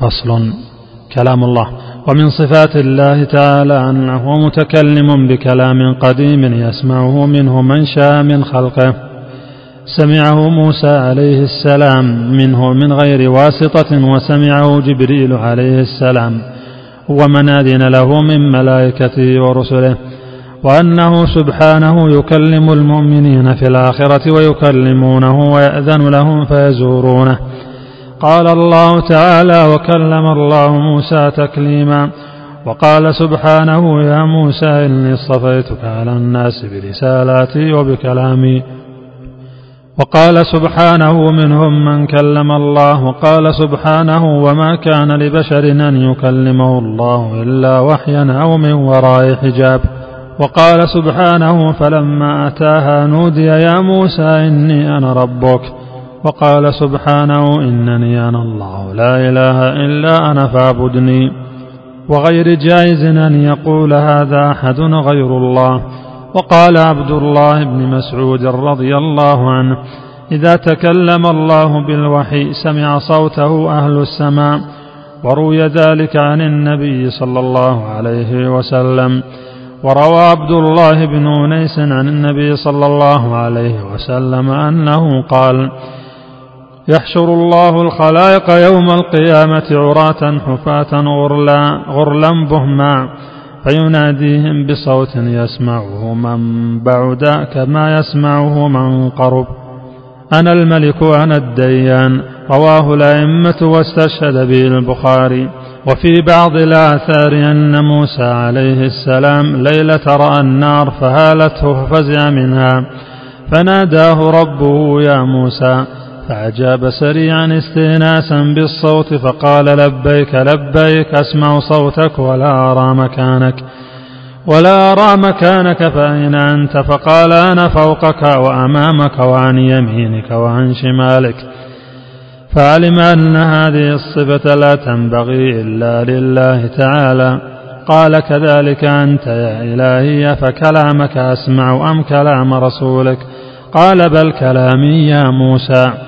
فصل. كلام الله. ومن صفات الله تعالى هو متكلم بكلام قديم يسمعه منه من شاء من خلقه. سمعه موسى عليه السلام منه من غير واسطة وسمعه جبريل عليه السلام. ومن أذن له من ملائكته ورسله. وأنه سبحانه يكلم المؤمنين في الآخرة ويكلمونه ويأذن لهم فيزورونه. قال الله تعالى وكلم الله موسى تكليما وقال سبحانه يا موسى إني اصطفيتك على الناس برسالاتي وبكلامي. وقال سبحانه منهم من كلم الله. وقال سبحانه وما كان لبشر أن يكلمه الله إلا وحيا أو من وراء حجاب. وقال سبحانه فلما أتاها نودي يا موسى إني أنا ربك. وقال سبحانه إنني أنا الله لا إله إلا أنا فاعبدني وغير جائز أن يقول هذا أحد غير الله وقال عبد الله بن مسعود رضي الله عنه إذا تكلم الله بالوحي سمع صوته أهل السماء وروي ذلك عن النبي صلى الله عليه وسلم وروى عبد الله بن أنيس عن النبي صلى الله عليه وسلم أنه قال يحشر الله الخلائق يوم القيامة عراة حفاة غرلا, غرلا بهما فيناديهم بصوت يسمعه من بعد كما يسمعه من قرب. أنا الملك أنا الديان رواه الأئمة واستشهد به البخاري. وفي بعض الآثار أن موسى عليه السلام ليلة رأى النار فهالته ففزع منها. فناداه ربه يا موسى فأجاب سريعا استئناسا بالصوت فقال لبيك لبيك أسمع صوتك ولا أرى مكانك ولا أرى مكانك فأين أنت؟ فقال أنا فوقك وأمامك وعن يمينك وعن شمالك. فعلم أن هذه الصفة لا تنبغي إلا لله تعالى. قال كذلك أنت يا إلهي فكلامك أسمع أم كلام رسولك؟ قال بل كلامي يا موسى.